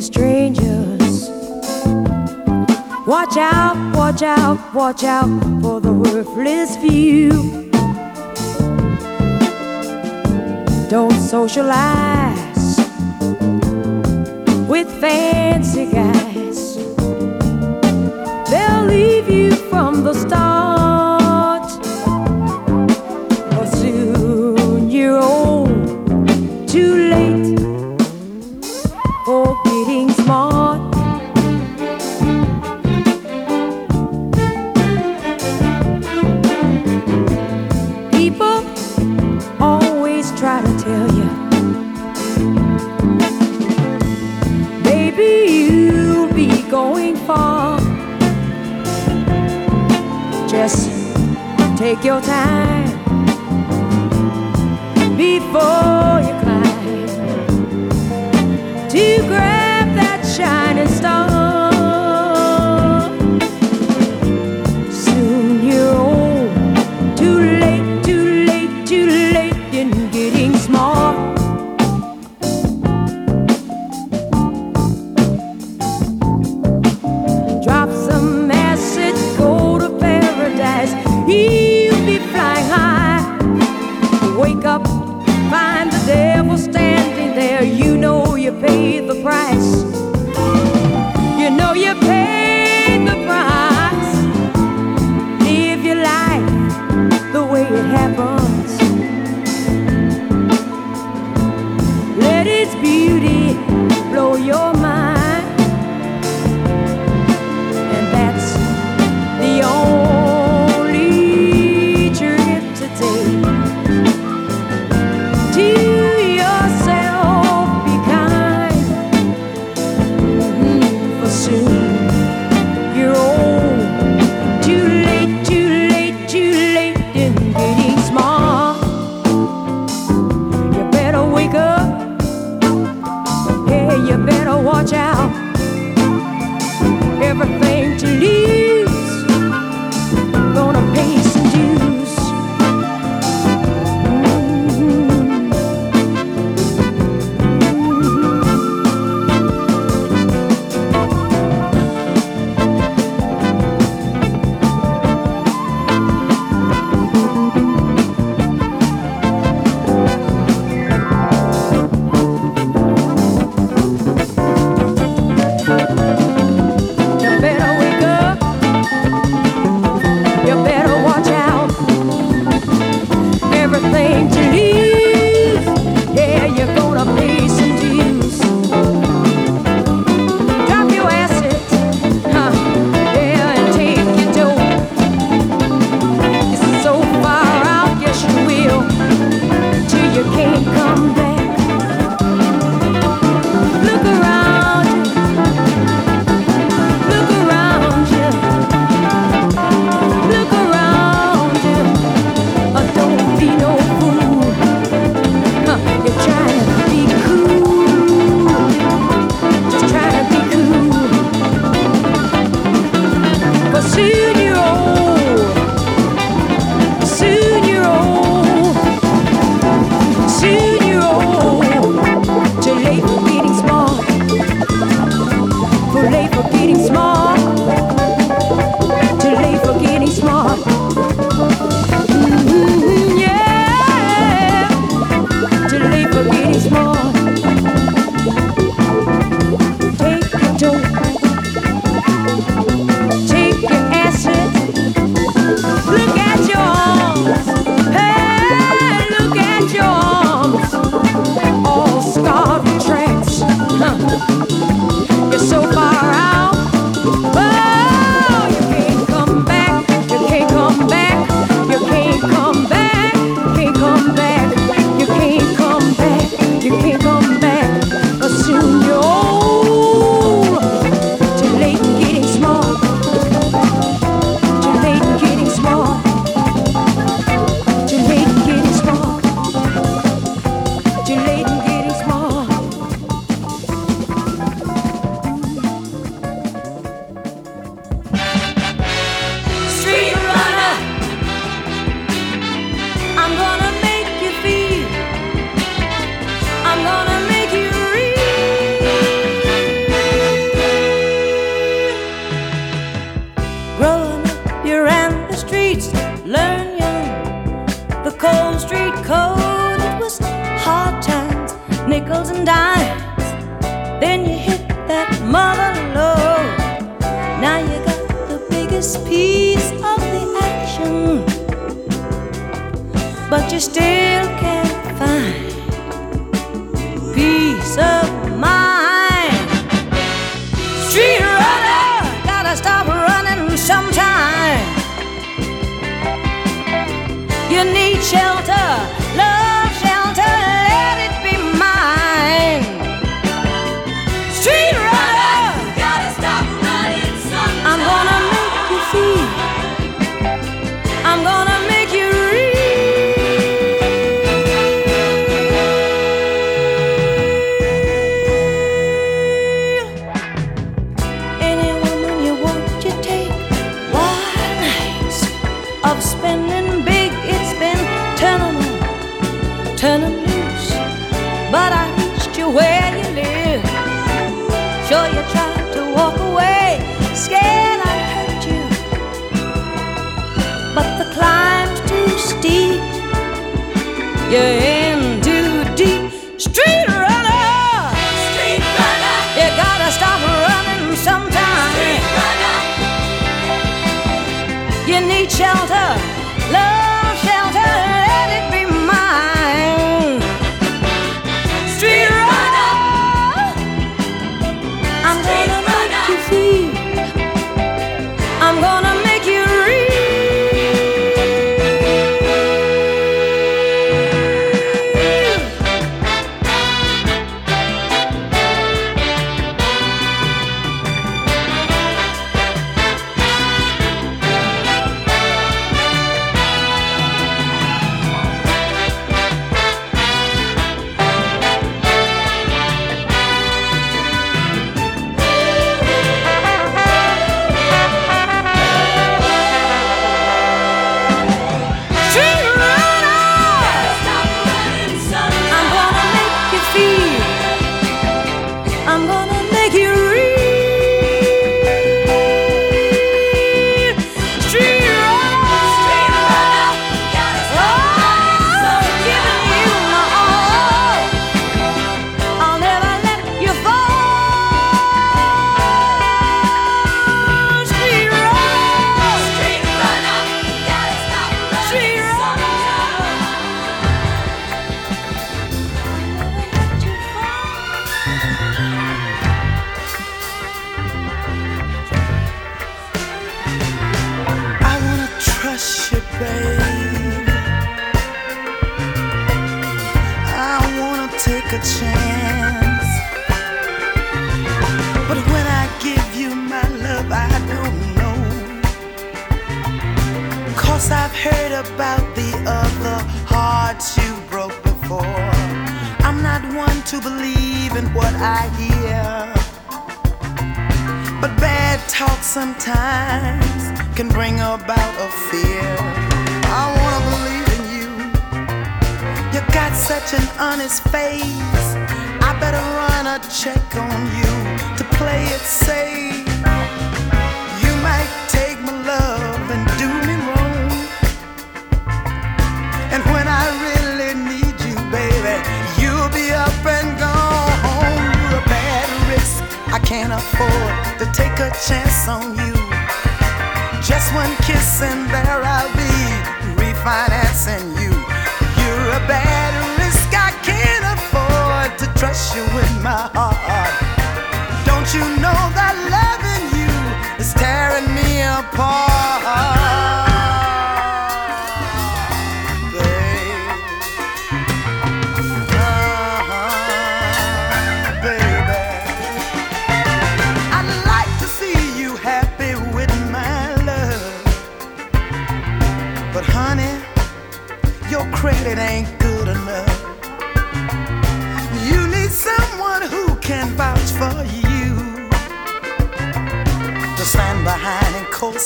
strangers. Watch out, watch out, watch out for the worthless few. Don't socialize with fancy guys, they'll leave you from the start. I can't afford to take a chance on you. Just one kiss and there I'll be refinancing you. You're a bad risk, I can't afford to trust you with my heart. Don't you know that loving you is tearing me apart?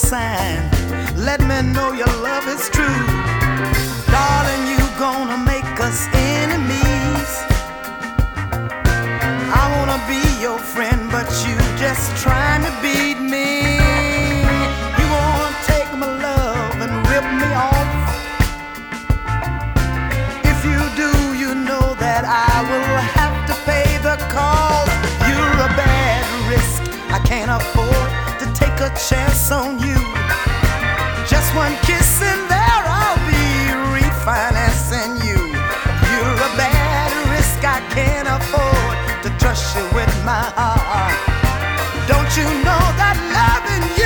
sign. Let me know your love is true. Darling, you gonna make us in. chance on you. Just one kiss and there I'll be refinancing you. You're a bad risk I can't afford to trust you with my heart. Don't you know that loving you?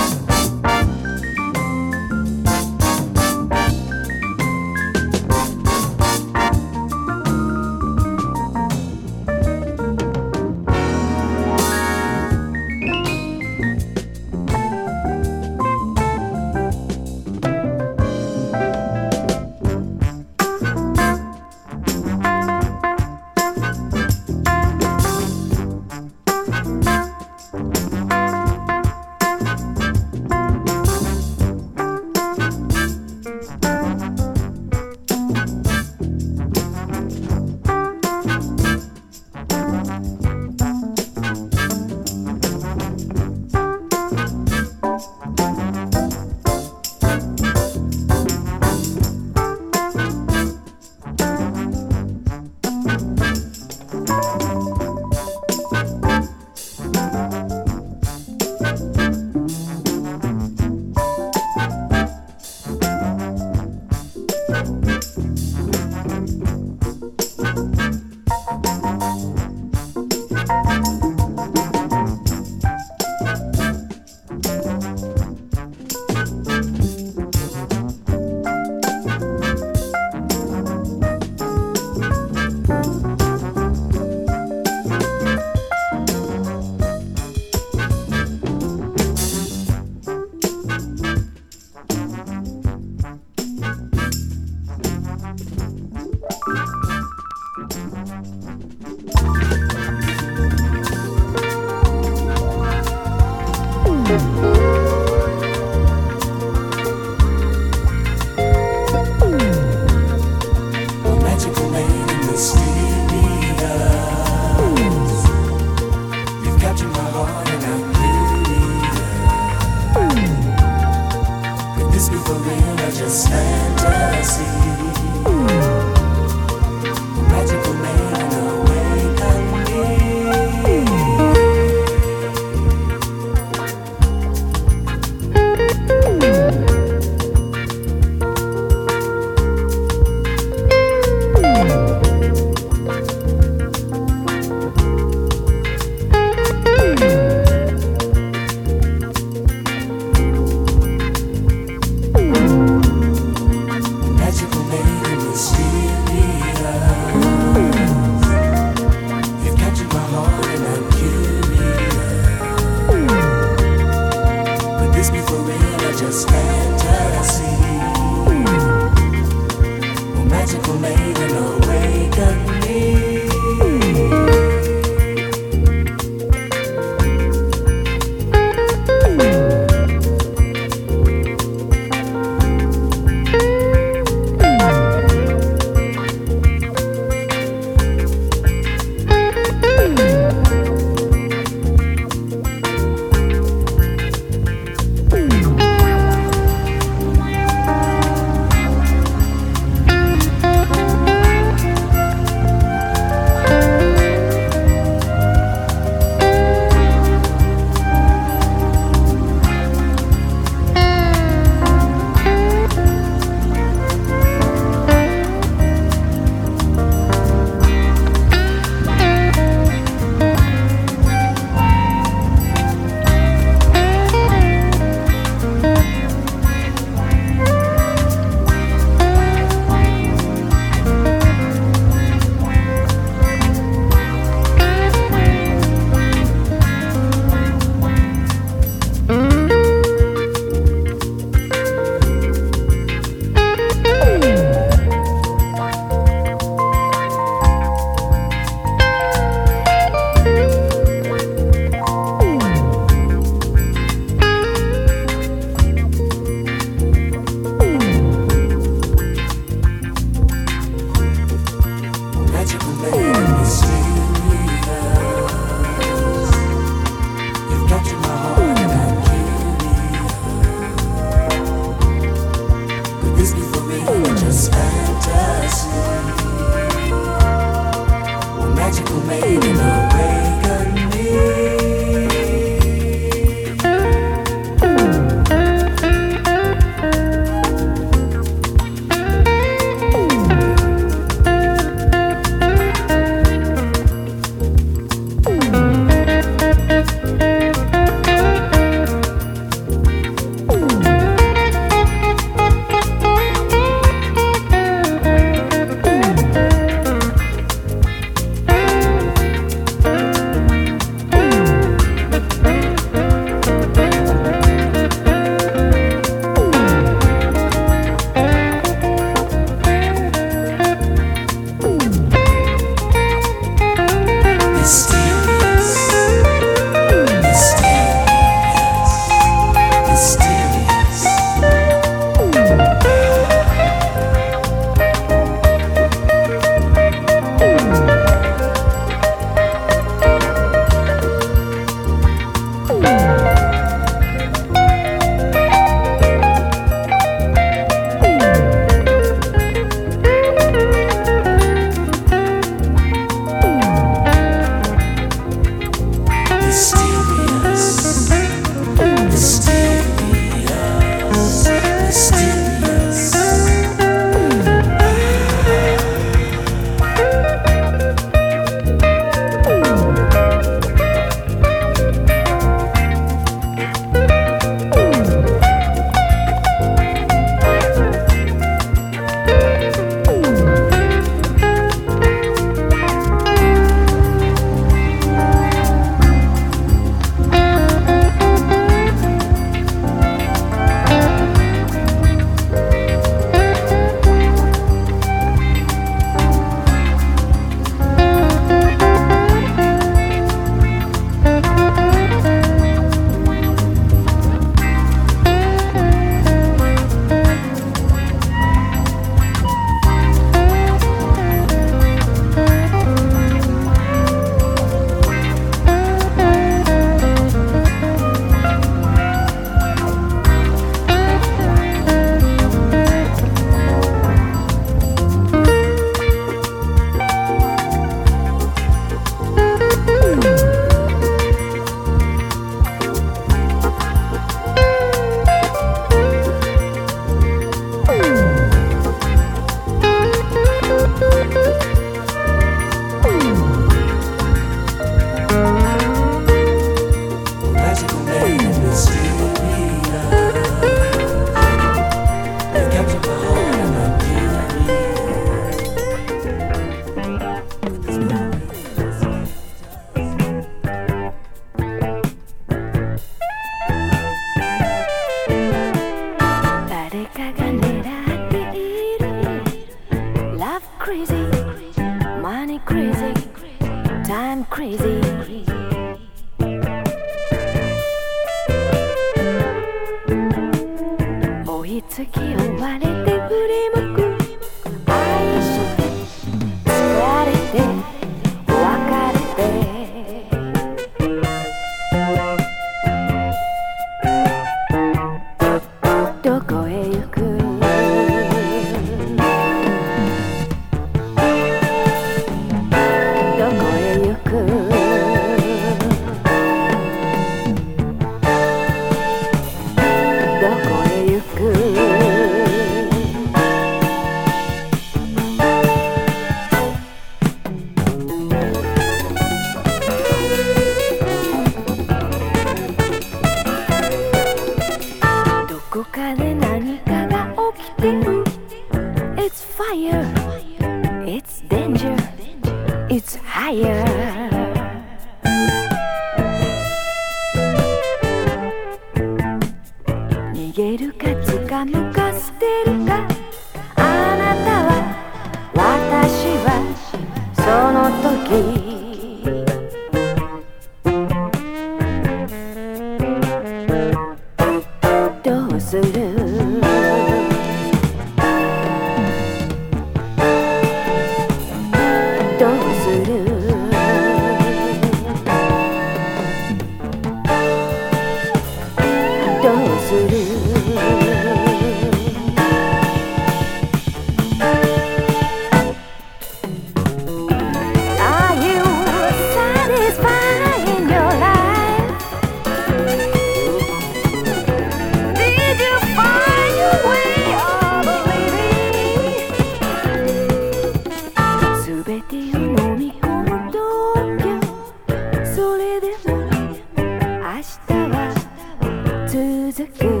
was a girl.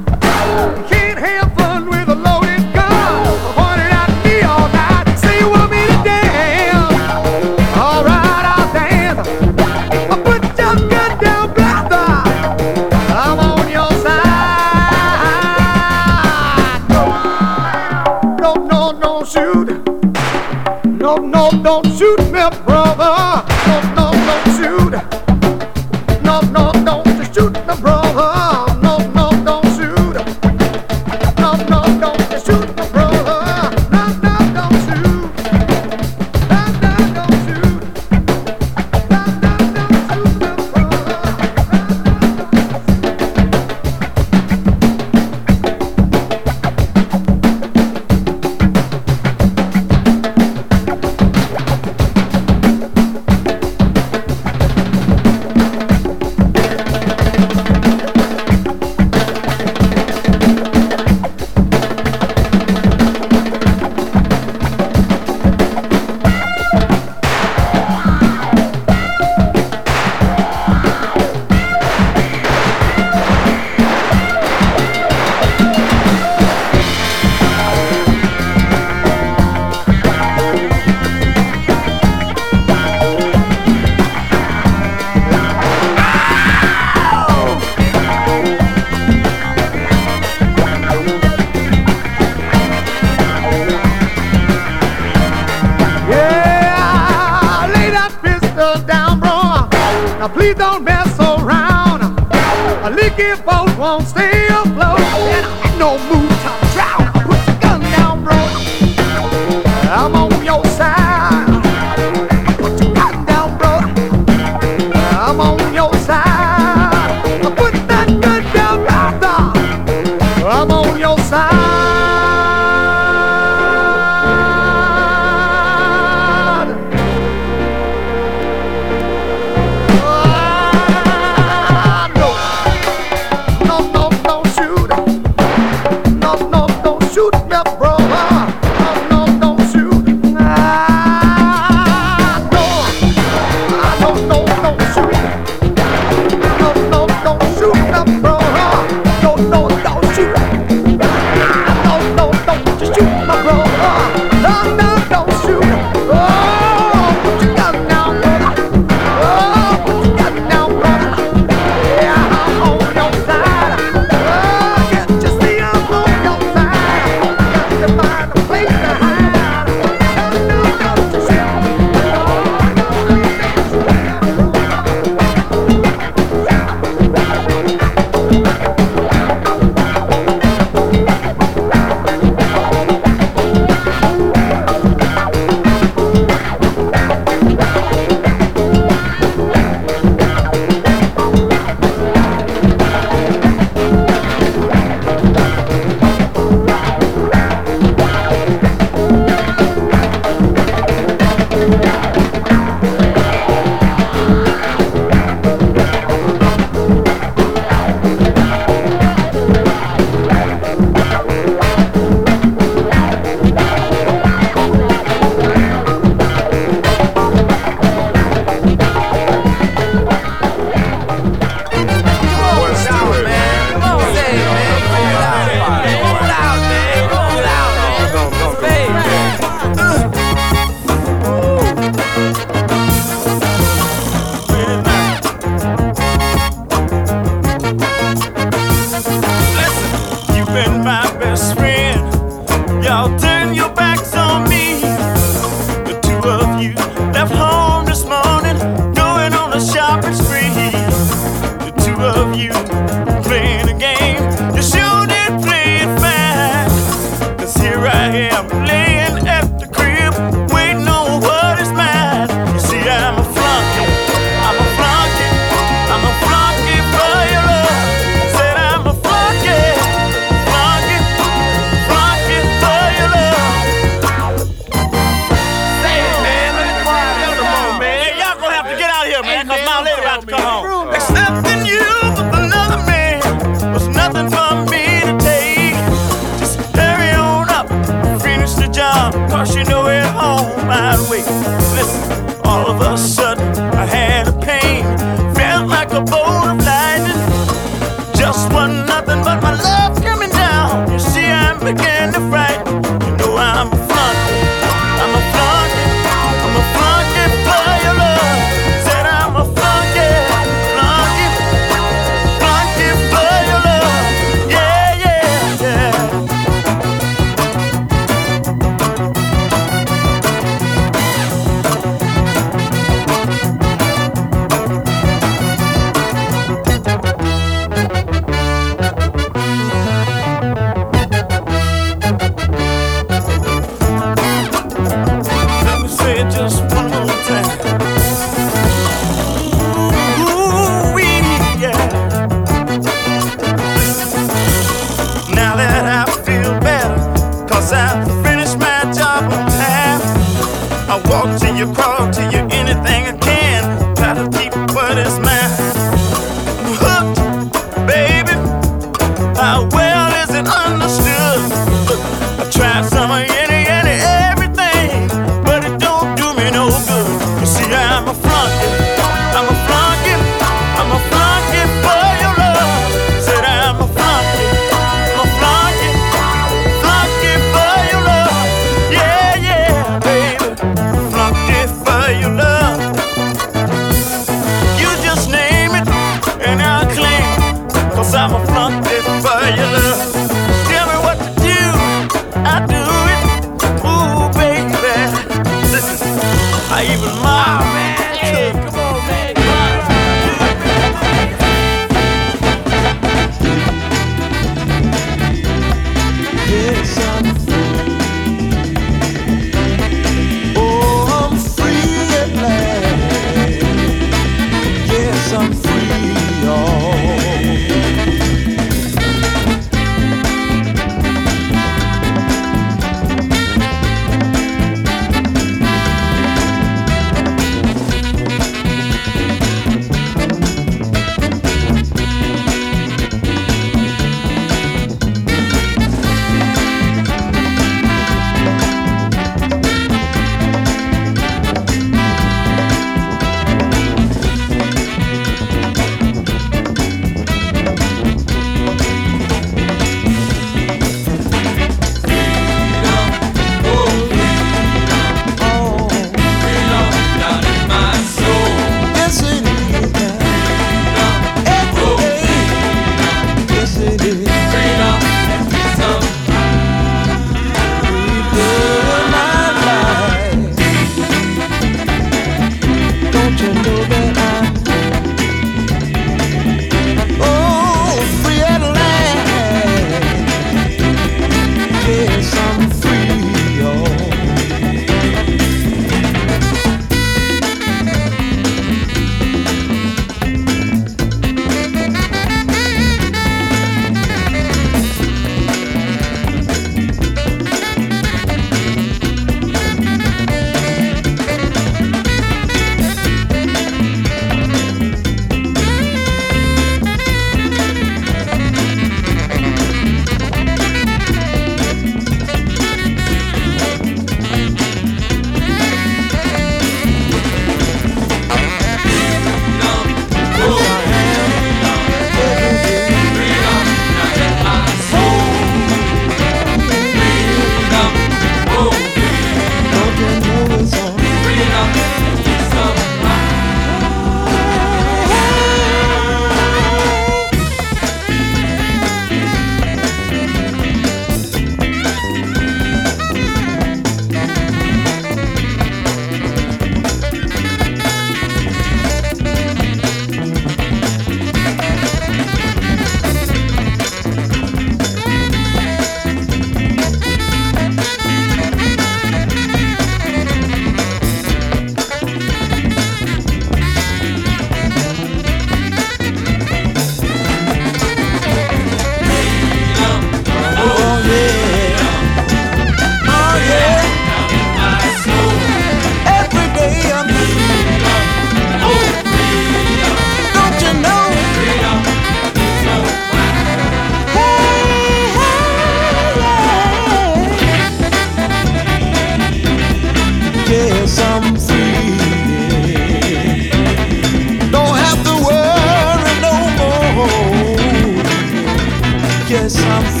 something